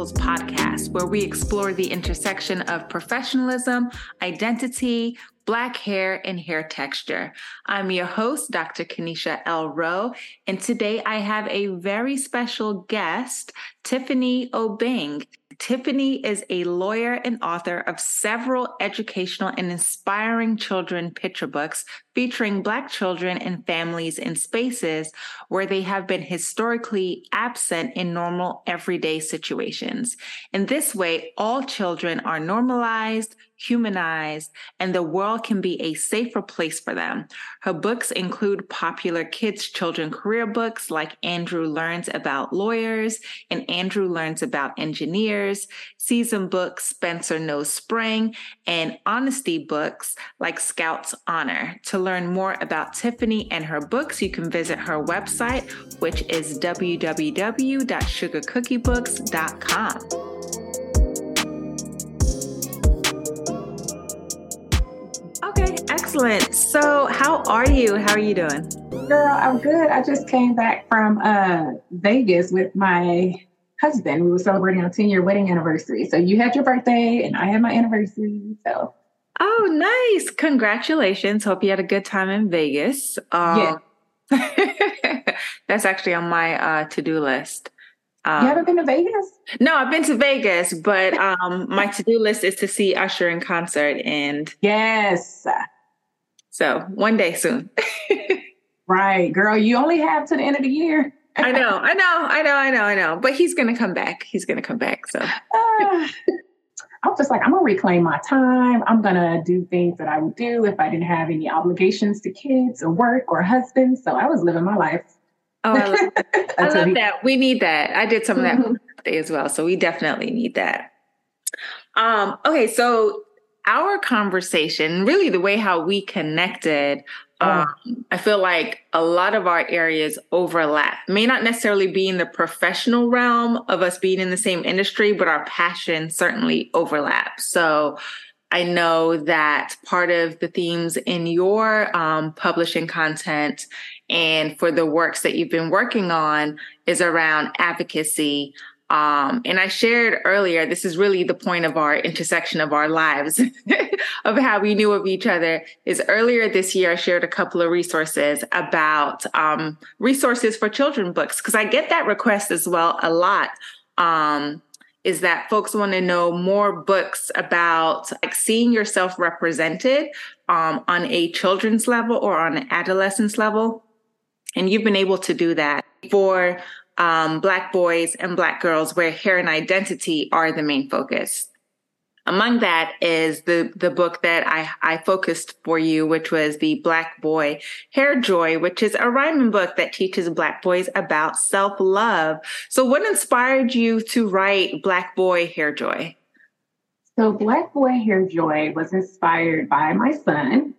Chronicles podcast, where we explore the intersection of professionalism, identity, Black hair, and hair texture. I'm your host, Dr. Kanisha L. Rowe, and today I have a very special guest, Tiffany Obeng. Tiffany is a lawyer and author of several educational and inspiring children picture books featuring Black children and families in spaces where they have been historically absent in normal everyday situations. In this way, all children are normalized, humanized, and the world can be a safer place for them. Her books include popular kids' children career books like Andrew Learns About Lawyers and Andrew Learns About Engineers, season books Spencer Knows Spring, and honesty books like Scouts Honor. To learn more about Tiffany and her books, you can visit her website, which is www.sugarcookiebooks.com. excellent. So, how are you? How are you doing? Girl, I'm good. I just came back from uh, Vegas with my husband. We were celebrating our 10 year wedding anniversary. So, you had your birthday and I had my anniversary. So, oh, nice. Congratulations. Hope you had a good time in Vegas. Um, yeah. that's actually on my uh, to do list. Um, you haven't been to Vegas? No, I've been to Vegas, but um, my to do list is to see Usher in concert. And yes, so one day soon. right, girl. You only have to the end of the year. I know, I know, I know, I know, I know. But he's gonna come back. He's gonna come back. So. Uh, I was just like, I'm gonna reclaim my time. I'm gonna do things that I would do if I didn't have any obligations to kids or work or husband. So I was living my life Oh, I love, that. I love that. We need that. I did some of that mm-hmm. as well. So we definitely need that. Um, okay, so our conversation, really the way how we connected, oh. um, I feel like a lot of our areas overlap. May not necessarily be in the professional realm of us being in the same industry, but our passion certainly overlaps. So I know that part of the themes in your um, publishing content and for the works that you've been working on is around advocacy. Um, and I shared earlier, this is really the point of our intersection of our lives, of how we knew of each other. Is earlier this year, I shared a couple of resources about um, resources for children books, because I get that request as well a lot. Um, is that folks want to know more books about like seeing yourself represented um, on a children's level or on an adolescence level and you've been able to do that for um, Black boys and Black girls where hair and identity are the main focus. Among that is the, the book that I, I focused for you, which was the Black Boy Hair Joy, which is a rhyming book that teaches Black boys about self love. So, what inspired you to write Black Boy Hair Joy? So, Black Boy Hair Joy was inspired by my son.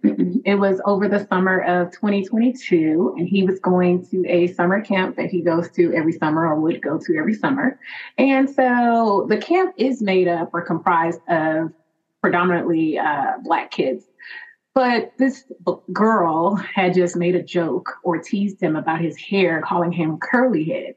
it was over the summer of 2022, and he was going to a summer camp that he goes to every summer or would go to every summer. And so the camp is made up or comprised of predominantly uh, Black kids. But this girl had just made a joke or teased him about his hair, calling him curly head.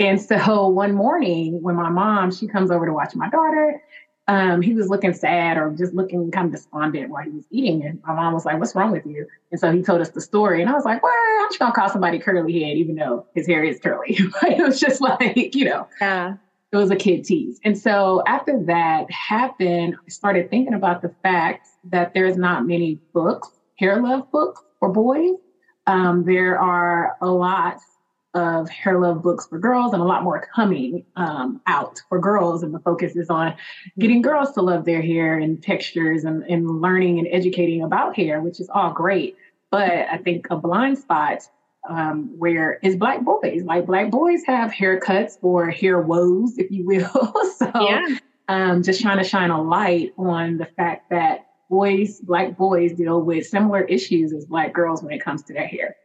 And so one morning, when my mom she comes over to watch my daughter, um, he was looking sad or just looking kind of despondent while he was eating. And my mom was like, What's wrong with you? And so he told us the story. And I was like, Well, I'm just going to call somebody curly head, even though his hair is curly. it was just like, you know, yeah. it was a kid tease. And so after that happened, I started thinking about the fact that there's not many books, hair love books for boys. Um, there are a lot of hair love books for girls and a lot more coming um, out for girls. And the focus is on getting girls to love their hair and textures and, and learning and educating about hair, which is all great. But I think a blind spot um, where is black boys. Like black boys have haircuts or hair woes, if you will. so yeah. um, just trying to shine a light on the fact that boys, black boys deal with similar issues as black girls when it comes to their hair.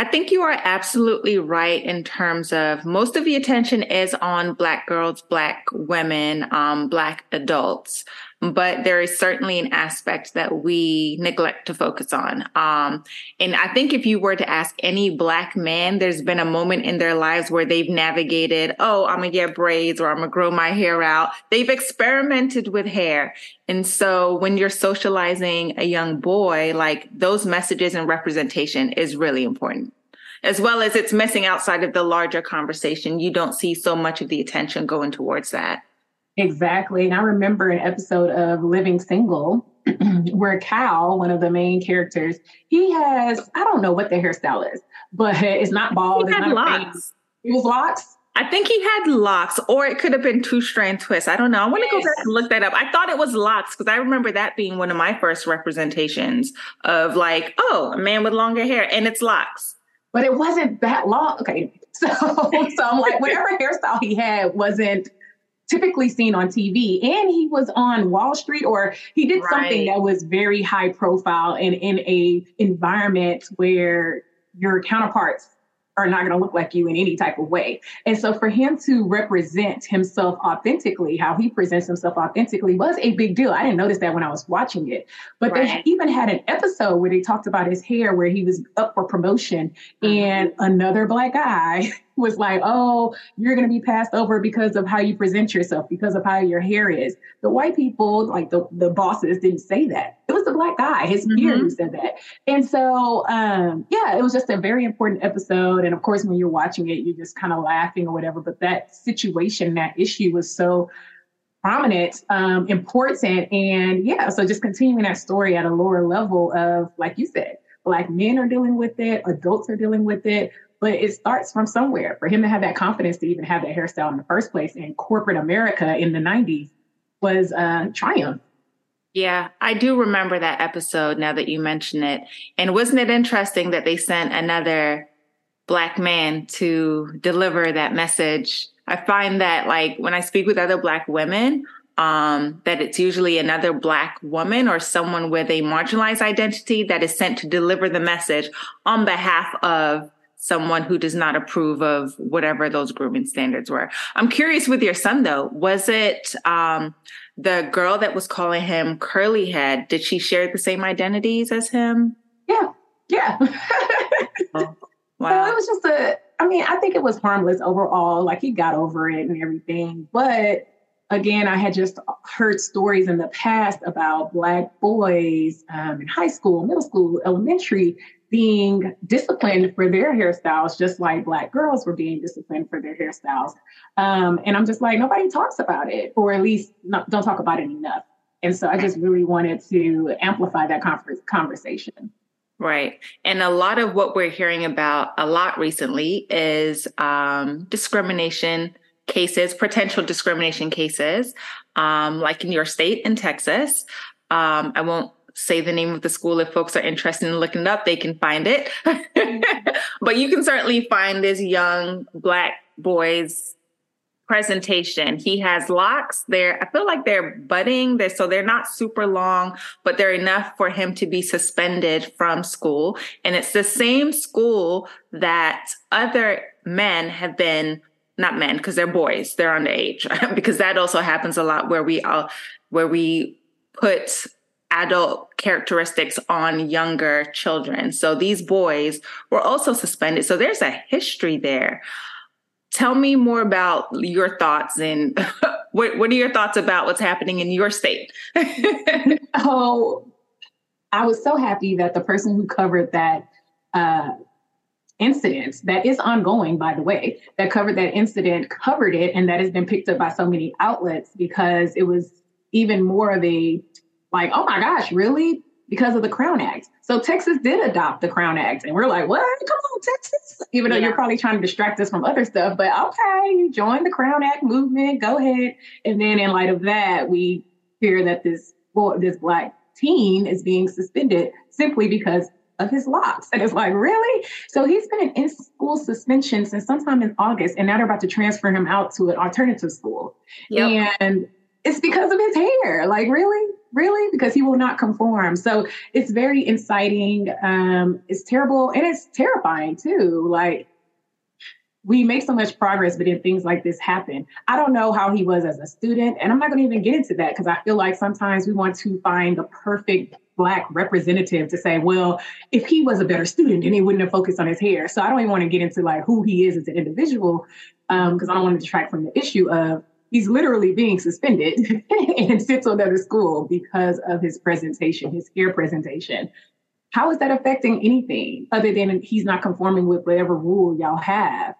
I think you are absolutely right in terms of most of the attention is on Black girls, Black women, um, Black adults. But there is certainly an aspect that we neglect to focus on. Um, and I think if you were to ask any black man, there's been a moment in their lives where they've navigated, oh, I'm gonna get braids or I'm gonna grow my hair out. They've experimented with hair. And so when you're socializing a young boy, like those messages and representation is really important as well as it's missing outside of the larger conversation. You don't see so much of the attention going towards that. Exactly. And I remember an episode of Living Single where Kyle, one of the main characters, he has, I don't know what the hairstyle is, but it's not bald. He had it's not locks. It was locks. I think he had locks, or it could have been two strand twists. I don't know. I want to yes. go back and look that up. I thought it was locks because I remember that being one of my first representations of like, oh, a man with longer hair, and it's locks but it wasn't that long. Okay. So, so I'm like, whatever hairstyle he had wasn't typically seen on TV. And he was on Wall Street or he did right. something that was very high profile and in a environment where your counterparts are not going to look like you in any type of way. And so for him to represent himself authentically, how he presents himself authentically was a big deal. I didn't notice that when I was watching it. But right. they even had an episode where they talked about his hair where he was up for promotion mm-hmm. and another black guy was like, oh, you're going to be passed over because of how you present yourself, because of how your hair is. The white people, like the, the bosses, didn't say that. It was the black guy, his peer, mm-hmm. who said that. And so, um, yeah, it was just a very important episode. And of course, when you're watching it, you're just kind of laughing or whatever. But that situation, that issue was so prominent, um, important. And yeah, so just continuing that story at a lower level of, like you said, Black men are dealing with it, adults are dealing with it, but it starts from somewhere. For him to have that confidence to even have that hairstyle in the first place in corporate America in the 90s was a triumph. Yeah, I do remember that episode now that you mention it. And wasn't it interesting that they sent another black man to deliver that message? I find that like when I speak with other black women, um, that it's usually another black woman or someone with a marginalized identity that is sent to deliver the message on behalf of someone who does not approve of whatever those grooming standards were. I'm curious with your son though, was it um, the girl that was calling him curly head? Did she share the same identities as him? Yeah, yeah. oh, wow. So it was just a, I mean, I think it was harmless overall. Like he got over it and everything. But again, I had just heard stories in the past about Black boys um, in high school, middle school, elementary being disciplined for their hairstyles, just like Black girls were being disciplined for their hairstyles. Um, and I'm just like, nobody talks about it, or at least not, don't talk about it enough. And so I just really wanted to amplify that conversation. Right. And a lot of what we're hearing about a lot recently is um, discrimination cases, potential discrimination cases, um, like in your state in Texas. Um, I won't say the name of the school. If folks are interested in looking it up, they can find it. but you can certainly find this young black boy's presentation. He has locks. They're, I feel like they're budding. They're, so they're not super long, but they're enough for him to be suspended from school. And it's the same school that other men have been not men because they're boys they're underage because that also happens a lot where we all where we put adult characteristics on younger children. So these boys were also suspended. So there's a history there. Tell me more about your thoughts and what, what are your thoughts about what's happening in your state? oh, I was so happy that the person who covered that uh, incident that is ongoing, by the way, that covered that incident, covered it, and that has been picked up by so many outlets because it was even more of a like, oh my gosh, really? Because of the Crown Act. So Texas did adopt the Crown Act. And we're like, what? Come on, Texas. Even though yeah. you're probably trying to distract us from other stuff. But okay, you join the Crown Act movement. Go ahead. And then in light of that, we hear that this boy, this black teen is being suspended simply because of his locks. And it's like, really? So he's been in school suspension since sometime in August, and now they're about to transfer him out to an alternative school. Yep. And it's because of his hair. Like, really? Really? Because he will not conform. So it's very inciting. Um, it's terrible and it's terrifying too. Like, we make so much progress, but then things like this happen. I don't know how he was as a student, and I'm not going to even get into that because I feel like sometimes we want to find the perfect black representative to say, well, if he was a better student, then he wouldn't have focused on his hair. So I don't even want to get into like who he is as an individual because um, I don't want to detract from the issue of he's literally being suspended and sits on another school because of his presentation, his hair presentation. How is that affecting anything other than he's not conforming with whatever rule y'all have?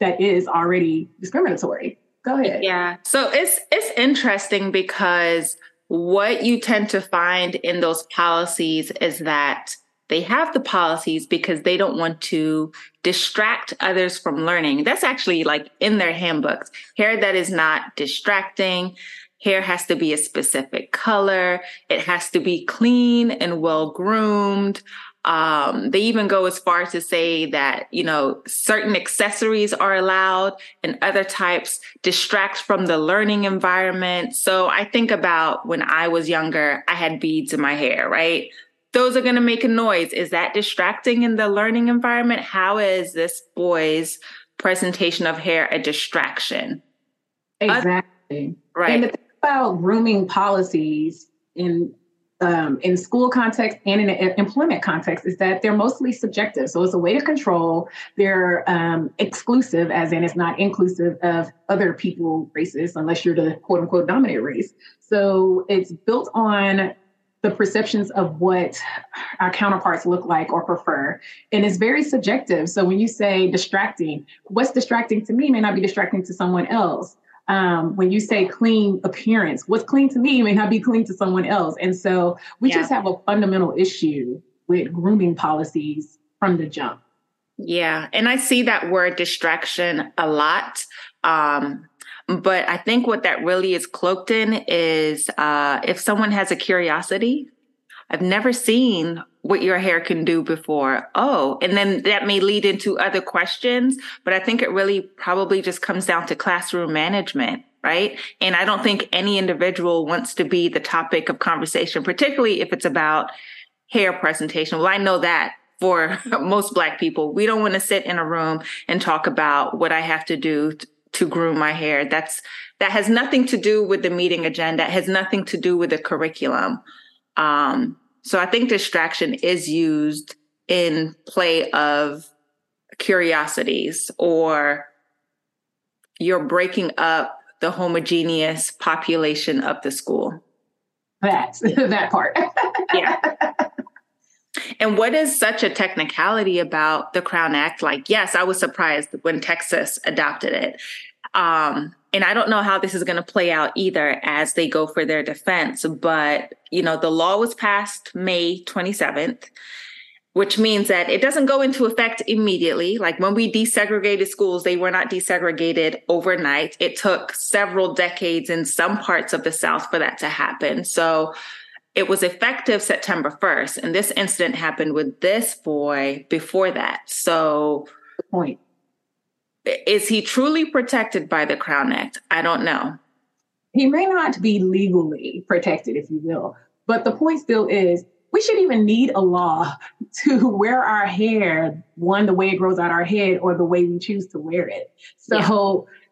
that is already discriminatory. Go ahead. Yeah. So it's it's interesting because what you tend to find in those policies is that they have the policies because they don't want to distract others from learning. That's actually like in their handbooks. Hair that is not distracting. Hair has to be a specific color. It has to be clean and well groomed. Um, they even go as far as to say that, you know, certain accessories are allowed and other types distract from the learning environment. So I think about when I was younger, I had beads in my hair, right? Those are going to make a noise. Is that distracting in the learning environment? How is this boy's presentation of hair a distraction? Exactly. Uh, right. And the thing about grooming policies in um, in school context and in an employment context is that they're mostly subjective. So it's a way to control. They're um, exclusive, as in it's not inclusive of other people races, unless you're the quote unquote dominant race. So it's built on the perceptions of what our counterparts look like or prefer. And it's very subjective. So when you say distracting, what's distracting to me may not be distracting to someone else um, when you say clean appearance, what's clean to me may not be clean to someone else. And so we yeah. just have a fundamental issue with grooming policies from the jump. Yeah. And I see that word distraction a lot. Um, but I think what that really is cloaked in is uh, if someone has a curiosity, I've never seen what your hair can do before. Oh, and then that may lead into other questions, but I think it really probably just comes down to classroom management. Right. And I don't think any individual wants to be the topic of conversation, particularly if it's about hair presentation. Well, I know that for most Black people, we don't want to sit in a room and talk about what I have to do to groom my hair. That's, that has nothing to do with the meeting agenda. It has nothing to do with the curriculum. Um, so I think distraction is used in play of curiosities or you're breaking up the homogeneous population of the school. That that part. yeah. And what is such a technicality about the Crown Act? Like, yes, I was surprised when Texas adopted it. Um, and I don't know how this is going to play out either as they go for their defense. But, you know, the law was passed May 27th, which means that it doesn't go into effect immediately. Like when we desegregated schools, they were not desegregated overnight. It took several decades in some parts of the South for that to happen. So it was effective September 1st. And this incident happened with this boy before that. So, point is he truly protected by the Crown Act? I don't know. He may not be legally protected, if you will, but the point still is we should even need a law to wear our hair, one, the way it grows out our head, or the way we choose to wear it. So yeah.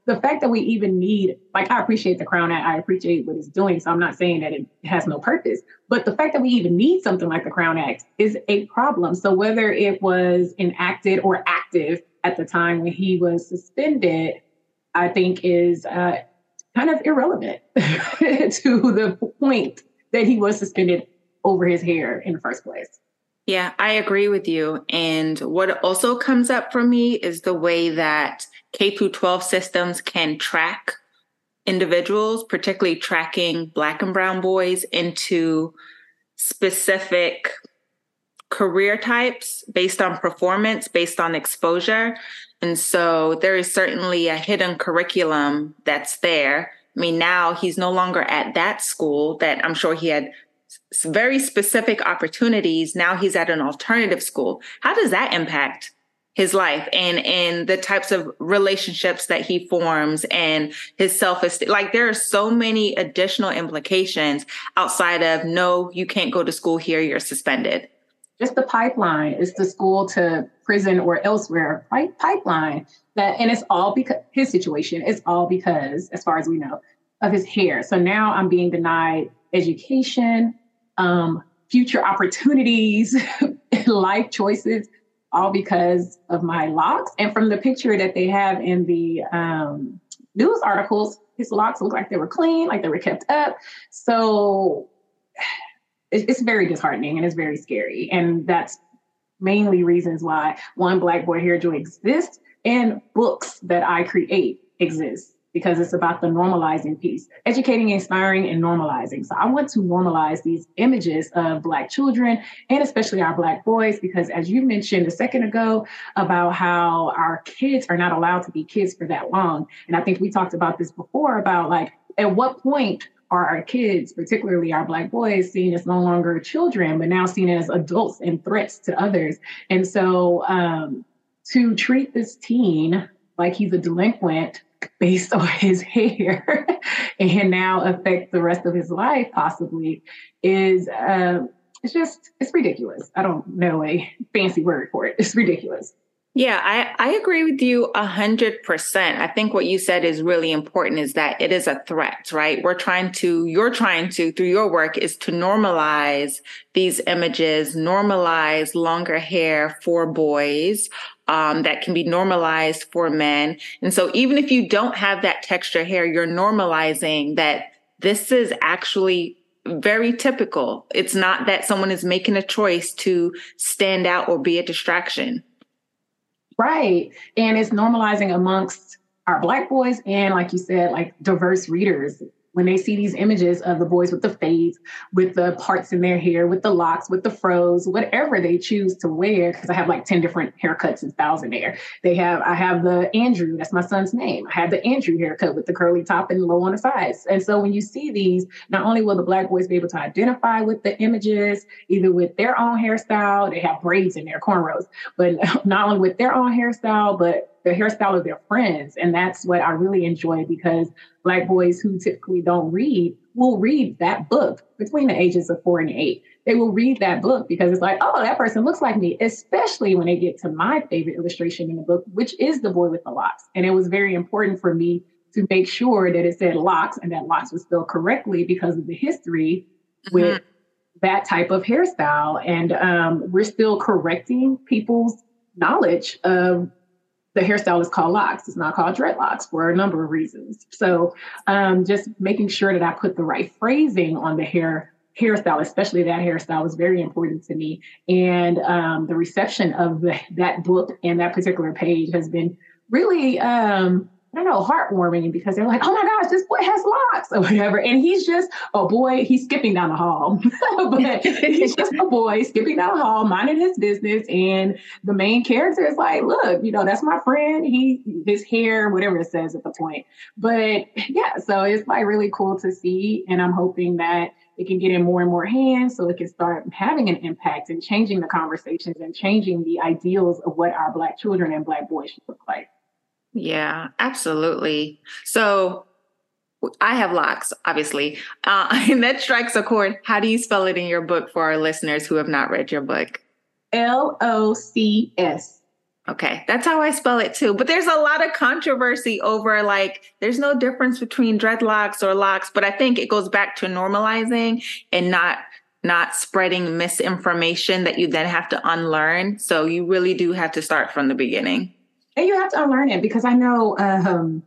The fact that we even need, like, I appreciate the Crown Act, I appreciate what it's doing. So I'm not saying that it has no purpose, but the fact that we even need something like the Crown Act is a problem. So whether it was enacted or active at the time when he was suspended, I think is uh, kind of irrelevant to the point that he was suspended over his hair in the first place. Yeah, I agree with you. And what also comes up for me is the way that K through 12 systems can track individuals, particularly tracking black and brown boys into specific career types based on performance, based on exposure. And so there is certainly a hidden curriculum that's there. I mean, now he's no longer at that school that I'm sure he had very specific opportunities. Now he's at an alternative school. How does that impact his life and and the types of relationships that he forms and his self-esteem like there are so many additional implications outside of no you can't go to school here you're suspended just the pipeline. It's the school to prison or elsewhere right? pipeline. That and it's all because his situation. It's all because, as far as we know, of his hair. So now I'm being denied education, um, future opportunities, life choices, all because of my locks. And from the picture that they have in the um, news articles, his locks look like they were clean, like they were kept up. So it's very disheartening and it's very scary. And that's mainly reasons why one Black Boy Hair Joy exists and books that I create exist because it's about the normalizing piece, educating, inspiring, and normalizing. So I want to normalize these images of Black children and especially our Black boys, because as you mentioned a second ago about how our kids are not allowed to be kids for that long. And I think we talked about this before about like, at what point are our kids, particularly our Black boys, seen as no longer children, but now seen as adults and threats to others? And so um, to treat this teen like he's a delinquent based on his hair and now affect the rest of his life possibly is um, it's just it's ridiculous. I don't know a fancy word for it. It's ridiculous yeah, I, I agree with you a hundred percent. I think what you said is really important is that it is a threat, right? We're trying to, you're trying to, through your work, is to normalize these images, normalize longer hair for boys, um, that can be normalized for men. And so even if you don't have that texture hair, you're normalizing that this is actually very typical. It's not that someone is making a choice to stand out or be a distraction. Right. And it's normalizing amongst our Black boys and, like you said, like diverse readers when they see these images of the boys with the fades, with the parts in their hair, with the locks, with the fros, whatever they choose to wear, because I have like 10 different haircuts and styles in there. They have, I have the Andrew, that's my son's name. I have the Andrew haircut with the curly top and low on the sides. And so when you see these, not only will the black boys be able to identify with the images, either with their own hairstyle, they have braids in their cornrows, but not only with their own hairstyle, but the hairstyle of their friends. And that's what I really enjoy because Black boys who typically don't read will read that book between the ages of four and eight. They will read that book because it's like, oh, that person looks like me, especially when they get to my favorite illustration in the book, which is the boy with the locks. And it was very important for me to make sure that it said locks and that locks was spelled correctly because of the history mm-hmm. with that type of hairstyle. And um, we're still correcting people's knowledge of the hairstyle is called locks. It's not called dreadlocks for a number of reasons. So um, just making sure that I put the right phrasing on the hair hairstyle, especially that hairstyle, was very important to me. And um, the reception of the, that book and that particular page has been really um, I don't know, heartwarming because they're like, oh my gosh, this boy has locks or whatever. And he's just a boy, he's skipping down the hall. but he's just a boy skipping down the hall, minding his business. And the main character is like, look, you know, that's my friend. He his hair, whatever it says at the point. But yeah, so it's like really cool to see. And I'm hoping that it can get in more and more hands so it can start having an impact and changing the conversations and changing the ideals of what our black children and black boys should look like. Yeah, absolutely. So I have locks, obviously, uh, and that strikes a chord. How do you spell it in your book for our listeners who have not read your book? L O C S. Okay, that's how I spell it too. But there's a lot of controversy over like there's no difference between dreadlocks or locks, but I think it goes back to normalizing and not not spreading misinformation that you then have to unlearn. So you really do have to start from the beginning and you have to unlearn it because I know um,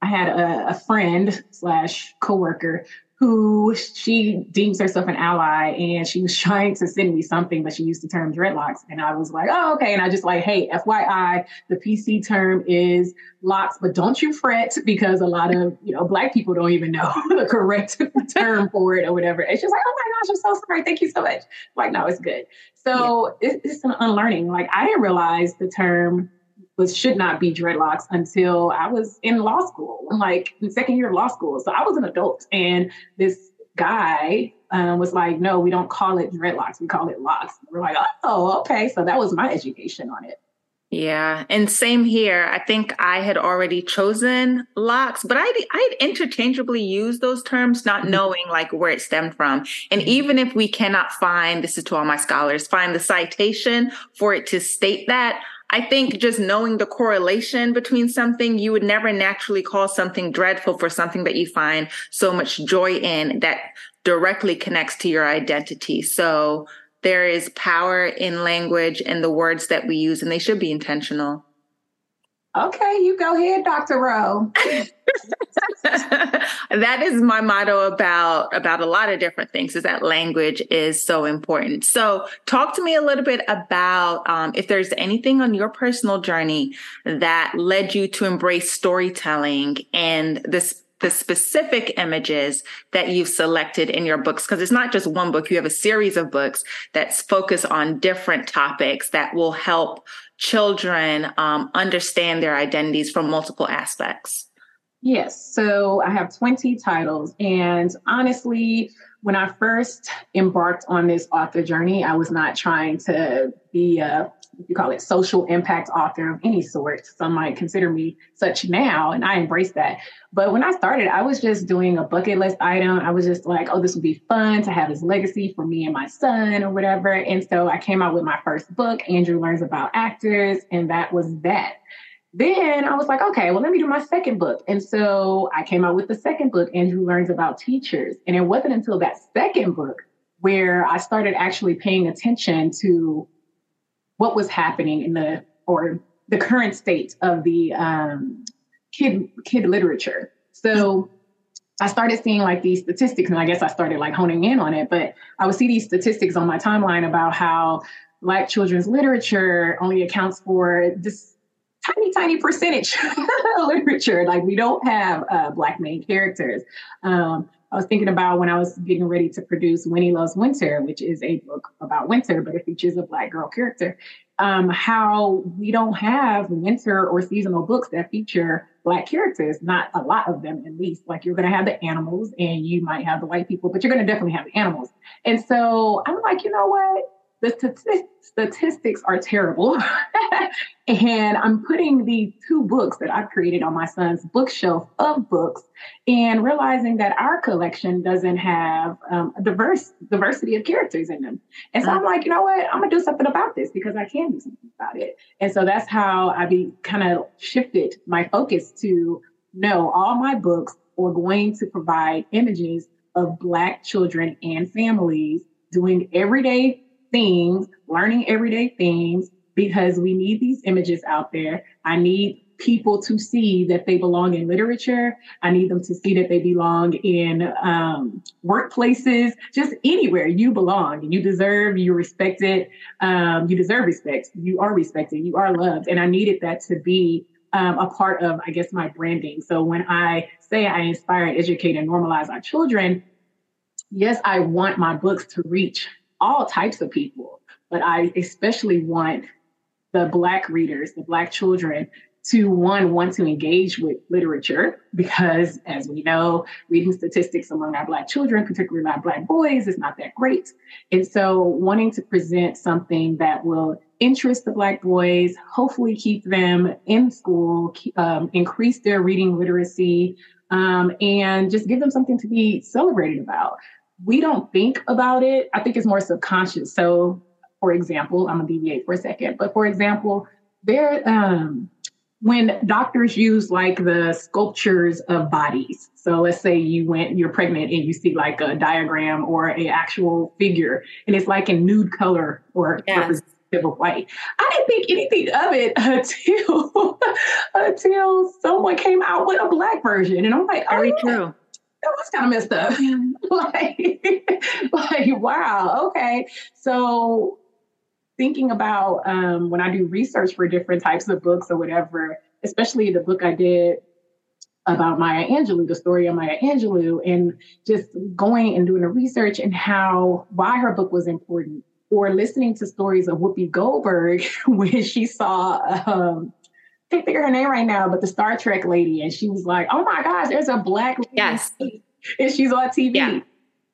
I had a, a friend slash coworker who she deems herself an ally and she was trying to send me something, but she used the term dreadlocks. And I was like, oh, okay. And I just like, hey, FYI, the PC term is locks, but don't you fret because a lot of, you know, black people don't even know the correct term for it or whatever. It's just like, oh my gosh, I'm so sorry. Thank you so much. Like, no, it's good. So yeah. it's an unlearning. Like I didn't realize the term was should not be dreadlocks until I was in law school, like the second year of law school. So I was an adult, and this guy um, was like, "No, we don't call it dreadlocks. We call it locks." We're like, "Oh, okay." So that was my education on it. Yeah, and same here. I think I had already chosen locks, but I I'd interchangeably use those terms, not mm-hmm. knowing like where it stemmed from. And mm-hmm. even if we cannot find, this is to all my scholars, find the citation for it to state that, I think just knowing the correlation between something, you would never naturally call something dreadful for something that you find so much joy in that directly connects to your identity. So there is power in language and the words that we use, and they should be intentional. Okay, you go ahead, Dr. Rowe. that is my motto about about a lot of different things is that language is so important so talk to me a little bit about um, if there's anything on your personal journey that led you to embrace storytelling and this the specific images that you've selected in your books because it's not just one book you have a series of books that focus on different topics that will help children um, understand their identities from multiple aspects. Yes so i have 20 titles and honestly when i first embarked on this author journey i was not trying to be a you call it social impact author of any sort. Some might consider me such now, and I embrace that. But when I started, I was just doing a bucket list item. I was just like, oh, this would be fun to have this legacy for me and my son or whatever. And so I came out with my first book, Andrew Learns About Actors, and that was that. Then I was like, okay, well, let me do my second book. And so I came out with the second book, Andrew Learns About Teachers. And it wasn't until that second book where I started actually paying attention to what was happening in the or the current state of the um, kid kid literature. So I started seeing like these statistics, and I guess I started like honing in on it. But I would see these statistics on my timeline about how Black children's literature only accounts for this tiny, tiny percentage of literature. Like we don't have uh, Black main characters. Um, I was thinking about when I was getting ready to produce Winnie Loves Winter, which is a book about winter, but it features a Black girl character. Um, how we don't have winter or seasonal books that feature Black characters, not a lot of them at least. Like you're going to have the animals and you might have the white people, but you're going to definitely have the animals. And so I'm like, you know what? The statistics are terrible. and I'm putting these two books that I've created on my son's bookshelf of books and realizing that our collection doesn't have um, a diverse diversity of characters in them. And so I'm like, you know what? I'm gonna do something about this because I can do something about it. And so that's how I be kind of shifted my focus to no, all my books are going to provide images of Black children and families doing everyday things, learning everyday things, because we need these images out there. I need people to see that they belong in literature. I need them to see that they belong in um, workplaces, just anywhere you belong. and You deserve, you respected, um, you deserve respect. You are respected, you are loved. And I needed that to be um, a part of, I guess, my branding. So when I say I inspire, and educate, and normalize our children, yes, I want my books to reach all types of people, but I especially want the Black readers, the Black children, to one, want to engage with literature because, as we know, reading statistics among our Black children, particularly our Black boys, is not that great. And so, wanting to present something that will interest the Black boys, hopefully keep them in school, um, increase their reading literacy, um, and just give them something to be celebrated about we don't think about it. I think it's more subconscious. So, for example, I'm gonna deviate for a second, but for example, there um, when doctors use like the sculptures of bodies. So let's say you went, you're pregnant and you see like a diagram or an actual figure, and it's like in nude color or yes. representative of white. I didn't think anything of it until until someone came out with a black version, and I'm like, oh, very true that was kind of messed up. like, like, wow, okay. So thinking about um, when I do research for different types of books or whatever, especially the book I did about Maya Angelou, the story of Maya Angelou, and just going and doing the research and how why her book was important, or listening to stories of Whoopi Goldberg when she saw um, can't think of her name right now, but the Star Trek lady, and she was like, "Oh my gosh, there's a black lady, yes, and she's on TV." Yeah.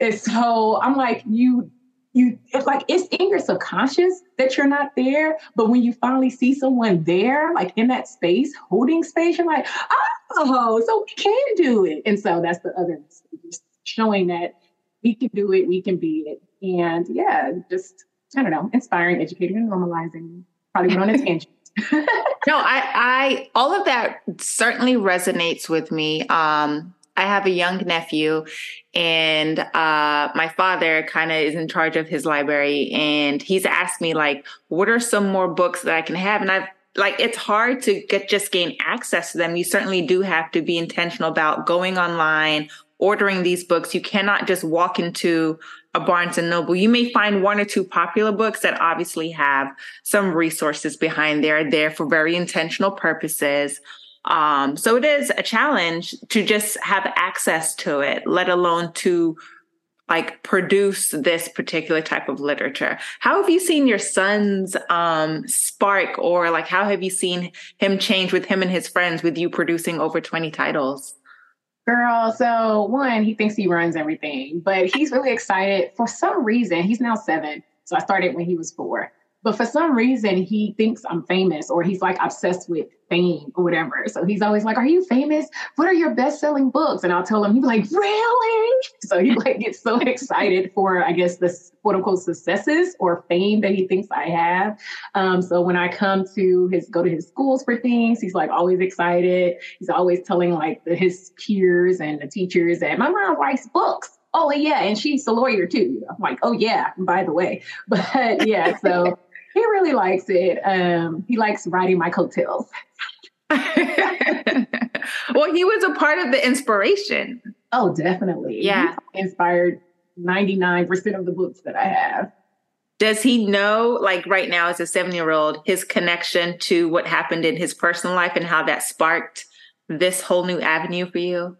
And so I'm like, you you it's like it's in your subconscious that you're not there but when you finally see someone there like in that space holding space you're like oh so we can do it. And so that's the other just showing that we can do it we can be it. And yeah just i don't know inspiring educating and normalizing. Probably went on a tangent. No i i all of that certainly resonates with me. Um I have a young nephew, and uh, my father kind of is in charge of his library, and he's asked me like, "What are some more books that I can have?" And I've like it's hard to get just gain access to them. You certainly do have to be intentional about going online, ordering these books. You cannot just walk into a Barnes and Noble. You may find one or two popular books that obviously have some resources behind They're there for very intentional purposes. Um, so it is a challenge to just have access to it, let alone to like produce this particular type of literature. How have you seen your son's um, spark, or like how have you seen him change with him and his friends with you producing over 20 titles? Girl, so one, he thinks he runs everything, but he's really excited for some reason. He's now seven. So I started when he was four. But for some reason, he thinks I'm famous or he's like obsessed with fame or whatever. So he's always like, Are you famous? What are your best selling books? And I'll tell him, he'd like, Really? So he like gets so excited for, I guess, the quote unquote successes or fame that he thinks I have. Um, so when I come to his, go to his schools for things, he's like always excited. He's always telling like the, his peers and the teachers that my mom writes books oh yeah and she's a lawyer too i'm like oh yeah by the way but yeah so he really likes it. Um, he likes riding my coattails. well, he was a part of the inspiration. Oh, definitely. Yeah. He inspired 99% of the books that I have. Does he know, like right now, as a seven year old, his connection to what happened in his personal life and how that sparked this whole new avenue for you?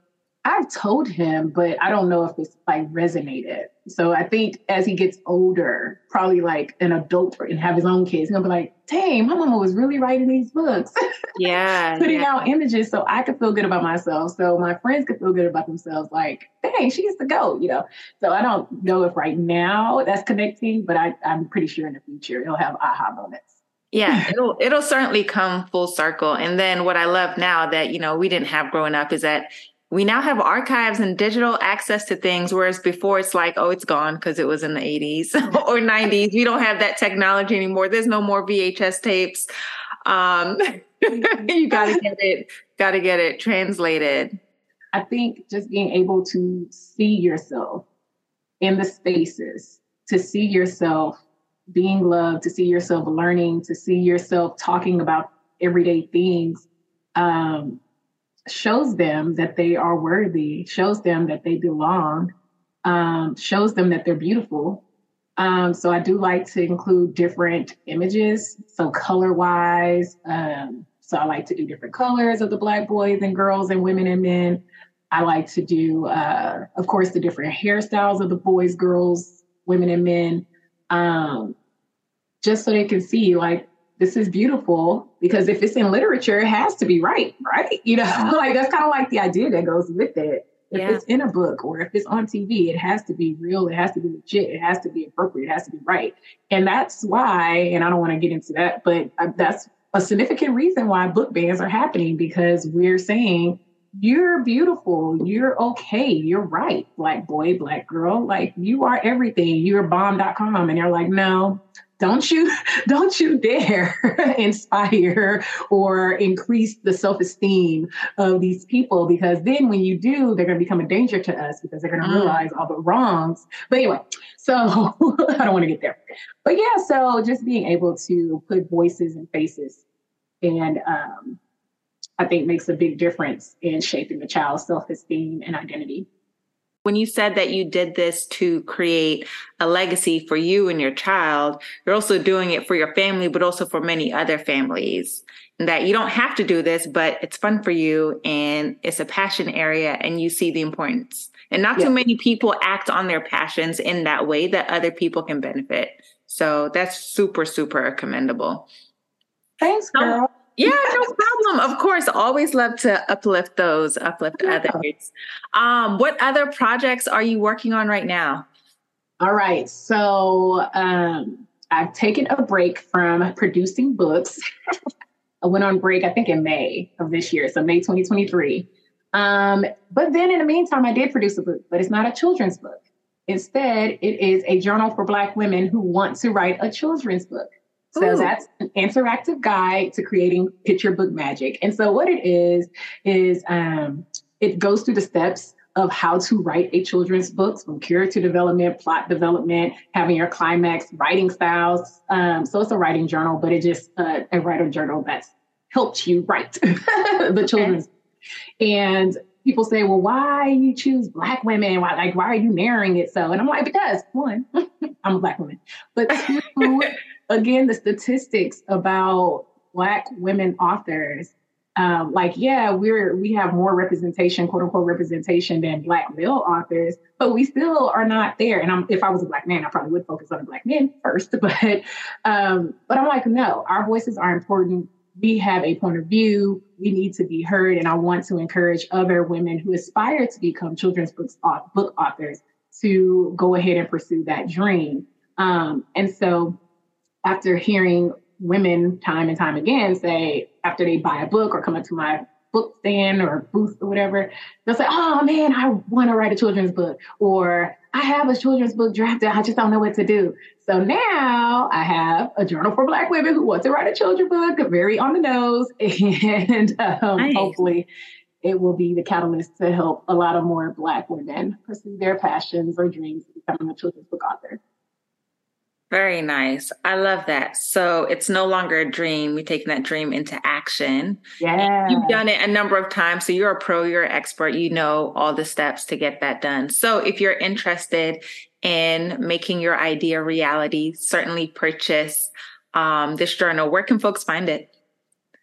I've told him, but I don't know if it's like resonated. So I think as he gets older, probably like an adult and have his own kids, he'll be like, dang, my mama was really writing these books. Yeah. Putting yeah. out images so I could feel good about myself. So my friends could feel good about themselves. Like, dang, she's the to go, you know? So I don't know if right now that's connecting, but I, I'm pretty sure in the future he'll have aha moments. Yeah, it'll it'll certainly come full circle. And then what I love now that you know we didn't have growing up is that we now have archives and digital access to things, whereas before it's like, oh, it's gone because it was in the 80s or 90s. We don't have that technology anymore. There's no more VHS tapes. Um, you got to get it, got to get it translated. I think just being able to see yourself in the spaces, to see yourself being loved, to see yourself learning, to see yourself talking about everyday things. Um, shows them that they are worthy, shows them that they belong, um, shows them that they're beautiful. Um, so I do like to include different images. So color wise, um, so I like to do different colors of the black boys and girls and women and men. I like to do, uh, of course, the different hairstyles of the boys, girls, women, and men, um, just so they can see like this is beautiful because if it's in literature, it has to be right, right? You know, like that's kind of like the idea that goes with it. If yeah. it's in a book or if it's on TV, it has to be real, it has to be legit, it has to be appropriate, it has to be right. And that's why, and I don't want to get into that, but uh, that's a significant reason why book bans are happening because we're saying you're beautiful, you're okay, you're right, black boy, black girl, like you are everything, you're bomb.com. And they're like, no, don't you don't you dare inspire or increase the self-esteem of these people because then when you do they're going to become a danger to us because they're going to mm. realize all the wrongs. But anyway so i don't want to get there. But yeah so just being able to put voices and faces and um, i think makes a big difference in shaping the child's self-esteem and identity when you said that you did this to create a legacy for you and your child, you're also doing it for your family, but also for many other families. And that you don't have to do this, but it's fun for you and it's a passion area and you see the importance. And not yeah. too many people act on their passions in that way that other people can benefit. So that's super, super commendable. Thanks, girl. Yeah, no problem. Of course, always love to uplift those, uplift yeah. others. Um, what other projects are you working on right now? All right. So um, I've taken a break from producing books. I went on break, I think, in May of this year, so May 2023. Um, but then in the meantime, I did produce a book, but it's not a children's book. Instead, it is a journal for Black women who want to write a children's book. So Ooh. that's an interactive guide to creating picture book magic. And so what it is is um, it goes through the steps of how to write a children's book from character development, plot development, having your climax, writing styles. Um, so it's a writing journal, but it just uh, a writer journal that's helped you write the children's. Okay. And people say, well, why you choose black women? Why, like, why are you narrowing it so? And I'm like, because one, I'm a black woman, but two, again, the statistics about black women authors um, like, yeah, we're we have more representation, quote unquote representation than black male authors, but we still are not there. And I'm, if I was a black man, I probably would focus on black men first. But um, but I'm like, no, our voices are important. We have a point of view. We need to be heard. And I want to encourage other women who aspire to become children's books book authors to go ahead and pursue that dream. Um, and so after hearing women time and time again say after they buy a book or come up to my book stand or booth or whatever, they'll say, Oh man, I want to write a children's book, or I have a children's book drafted, I just don't know what to do. So now I have a journal for Black women who want to write a children's book, very on the nose, and um, nice. hopefully it will be the catalyst to help a lot of more Black women pursue their passions or dreams of becoming a children's book author. Very nice. I love that. So it's no longer a dream. You're taking that dream into action. Yeah. You've done it a number of times. So you're a pro, you're an expert. You know all the steps to get that done. So if you're interested in making your idea reality, certainly purchase um, this journal. Where can folks find it?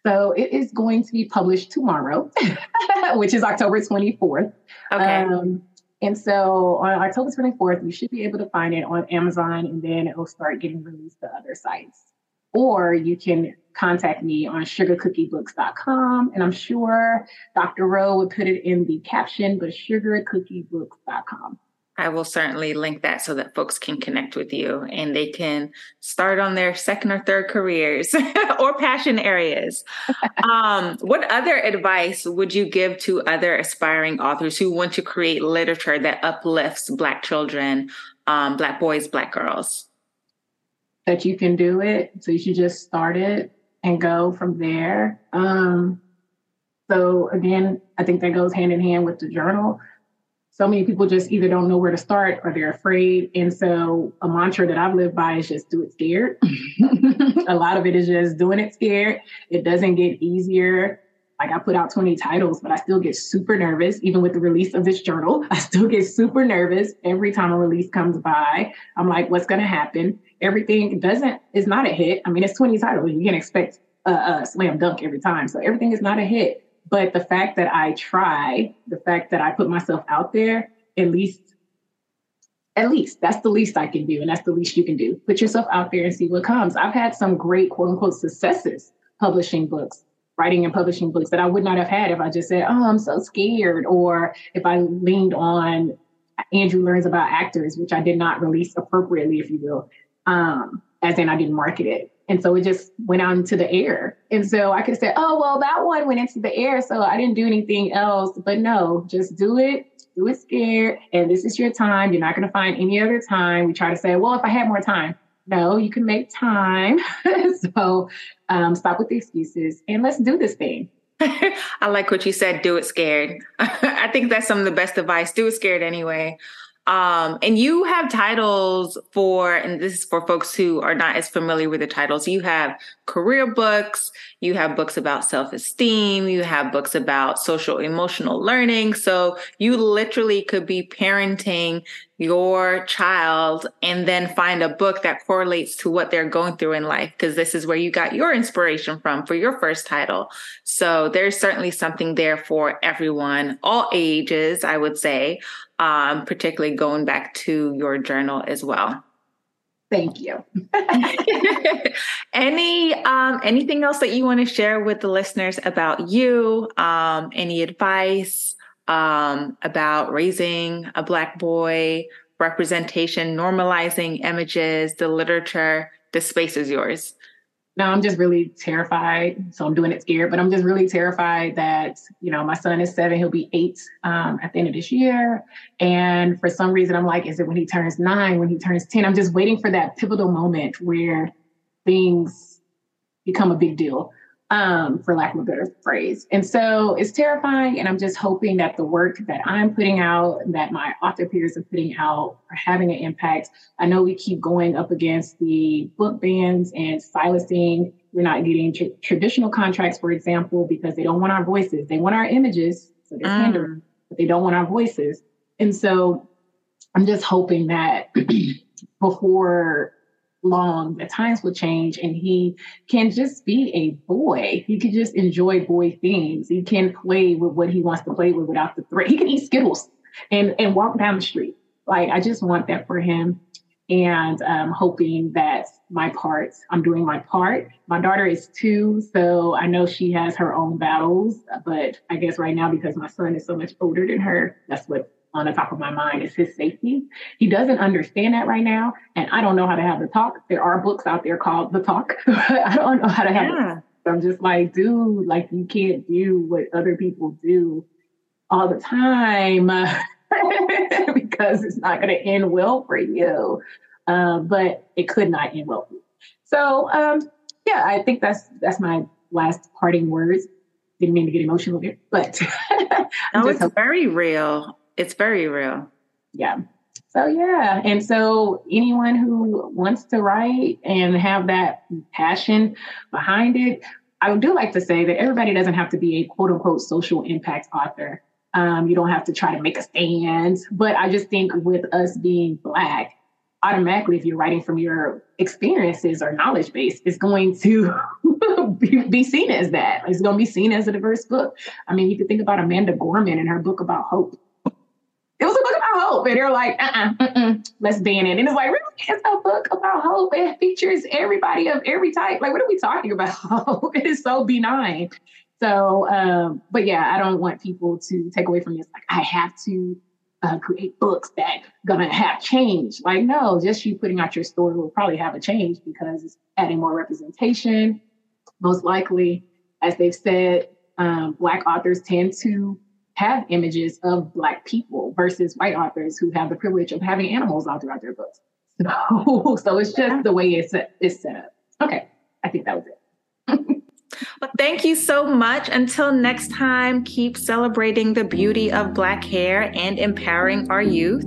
So it is going to be published tomorrow, which is October 24th. Okay. Um, and so on October 24th, you should be able to find it on Amazon and then it will start getting released to other sites. Or you can contact me on sugarcookiebooks.com. And I'm sure Dr. Rowe would put it in the caption, but sugarcookiebooks.com. I will certainly link that so that folks can connect with you and they can start on their second or third careers or passion areas. um, what other advice would you give to other aspiring authors who want to create literature that uplifts Black children, um, Black boys, Black girls? That you can do it. So you should just start it and go from there. Um, so again, I think that goes hand in hand with the journal so many people just either don't know where to start or they're afraid. And so a mantra that I've lived by is just do it scared. a lot of it is just doing it scared. It doesn't get easier. Like I put out 20 titles, but I still get super nervous. Even with the release of this journal, I still get super nervous every time a release comes by. I'm like, what's going to happen? Everything doesn't, is not a hit. I mean, it's 20 titles. You can expect a, a slam dunk every time. So everything is not a hit but the fact that I try, the fact that I put myself out there, at least, at least that's the least I can do. And that's the least you can do. Put yourself out there and see what comes. I've had some great quote unquote successes publishing books, writing and publishing books that I would not have had if I just said, oh, I'm so scared. Or if I leaned on Andrew Learns About Actors, which I did not release appropriately, if you will. Um, as in I didn't market it. And so it just went out into the air. And so I could say, oh, well, that one went into the air. So I didn't do anything else. But no, just do it, do it scared. And this is your time. You're not going to find any other time. We try to say, well, if I had more time. No, you can make time. so um, stop with the excuses and let's do this thing. I like what you said. Do it scared. I think that's some of the best advice. Do it scared anyway. Um, and you have titles for, and this is for folks who are not as familiar with the titles. You have career books, you have books about self esteem, you have books about social emotional learning. So you literally could be parenting your child and then find a book that correlates to what they're going through in life because this is where you got your inspiration from for your first title. So there's certainly something there for everyone, all ages, I would say um, particularly going back to your journal as well. Thank you. any um, anything else that you want to share with the listeners about you? Um, any advice um, about raising a black boy representation, normalizing images, the literature. The space is yours. No, I'm just really terrified. So I'm doing it scared, but I'm just really terrified that, you know, my son is seven, he'll be eight um, at the end of this year. And for some reason, I'm like, is it when he turns nine, when he turns 10? I'm just waiting for that pivotal moment where things become a big deal um, for lack of a better phrase. And so it's terrifying. And I'm just hoping that the work that I'm putting out, that my author peers are putting out, are having an impact. I know we keep going up against the book bans and silencing. We're not getting tr- traditional contracts, for example, because they don't want our voices. They want our images, so they're mm. but they don't want our voices. And so I'm just hoping that before long, the times will change and he can just be a boy. He can just enjoy boy things. He can play with what he wants to play with without the threat. He can eat Skittles and, and walk down the street. Like, I just want that for him. And I'm um, hoping that my part, I'm doing my part. My daughter is two, so I know she has her own battles. But I guess right now, because my son is so much older than her, that's what on the top of my mind is his safety. He doesn't understand that right now, and I don't know how to have the talk. There are books out there called The Talk. I don't know how to have yeah. it. I'm just like, dude, like you can't do what other people do all the time because it's not going to end well for you. Um, but it could not end well for you. So, um, yeah, I think that's that's my last parting words. Didn't mean to get emotional there, but no, it's very real it's very real. Yeah. So yeah, and so anyone who wants to write and have that passion behind it, I do like to say that everybody doesn't have to be a quote unquote social impact author. Um, you don't have to try to make a stand, but I just think with us being black, automatically, if you're writing from your experiences or knowledge base, it's going to be, be, seen as that. It's going to be seen as a diverse book. I mean, you could think about Amanda Gorman and her book about hope it was a book about hope. And they're like, uh-uh, let's ban it. And it's like, really? It's a book about hope. It features everybody of every type. Like, what are we talking about? it is so benign. So, um, but yeah, I don't want people to take away from this. Like, I have to uh, create books that gonna have change. Like, no, just you putting out your story will probably have a change because it's adding more representation. Most likely, as they've said, um, Black authors tend to have images of Black people versus white authors who have the privilege of having animals all throughout their books. So, so it's just the way it's, it's set up. Okay, I think that was it. Well, thank you so much. Until next time, keep celebrating the beauty of Black hair and empowering our youth.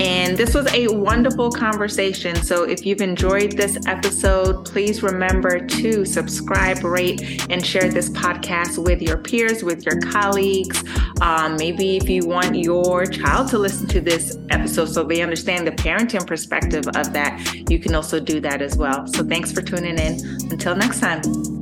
And this was a wonderful conversation. So if you've enjoyed this episode, please remember to subscribe, rate, and share this podcast with your peers, with your colleagues. Um, maybe if you want your child to listen to this episode so they understand the parenting perspective of that, you can also do that as well. So thanks for tuning in. Until next time.